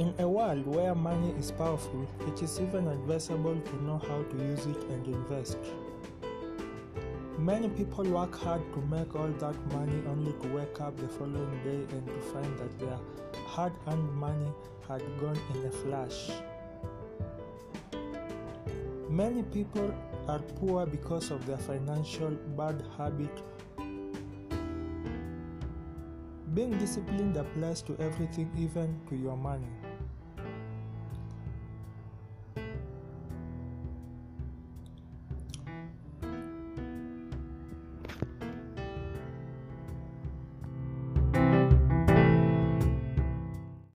In a world where money is powerful, it is even advisable to know how to use it and invest. Many people work hard to make all that money only to wake up the following day and to find that their hard earned money had gone in a flash. Many people are poor because of their financial bad habit. Being disciplined applies to everything, even to your money.